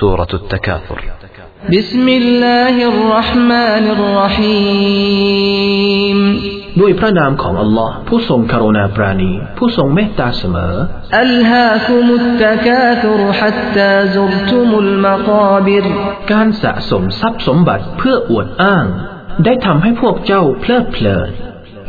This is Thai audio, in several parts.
سورة التكاثر بسم الله الرحمن الرحيم ด้วยพระนามของอัลลอฮ์ผู้ทรงกรุณาปราณี ผู้ทรงเมตตาเสมอ ألهاكم التكاثر حتى زرتم المقابر การสะสมทรัพย์สมบัติเพื่ออวดอ้าง ได้ทำให้พวกเจ้าเพลิดเพลิน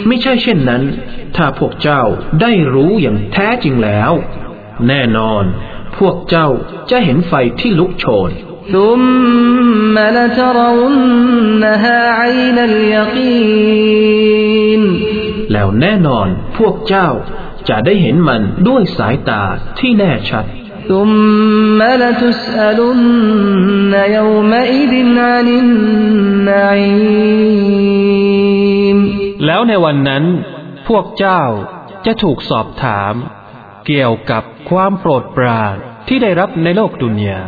كلا لو تعلمون علم اليقين لترون الجحيم ไม่ใช่เช่นนั้น ถ้าพวกเจ้าได้รู้อย่างแท้จริงแล้ว แน่นอน พวกเจ้าจะเห็นไฟที่ลุกโชน ثم لترونها عين اليقين แล้วแน่นอนพวกเจ้าจะได้เห็นมันด้วยสายตาที่แน่ชัด ثم لتسألن يومئذ عن النعيم แล้วในวันนั้น พวกเจ้าจะถูกสอบถาม เกี่ยวกับความโปรดปรานที่ได้รับในโลกดุนยา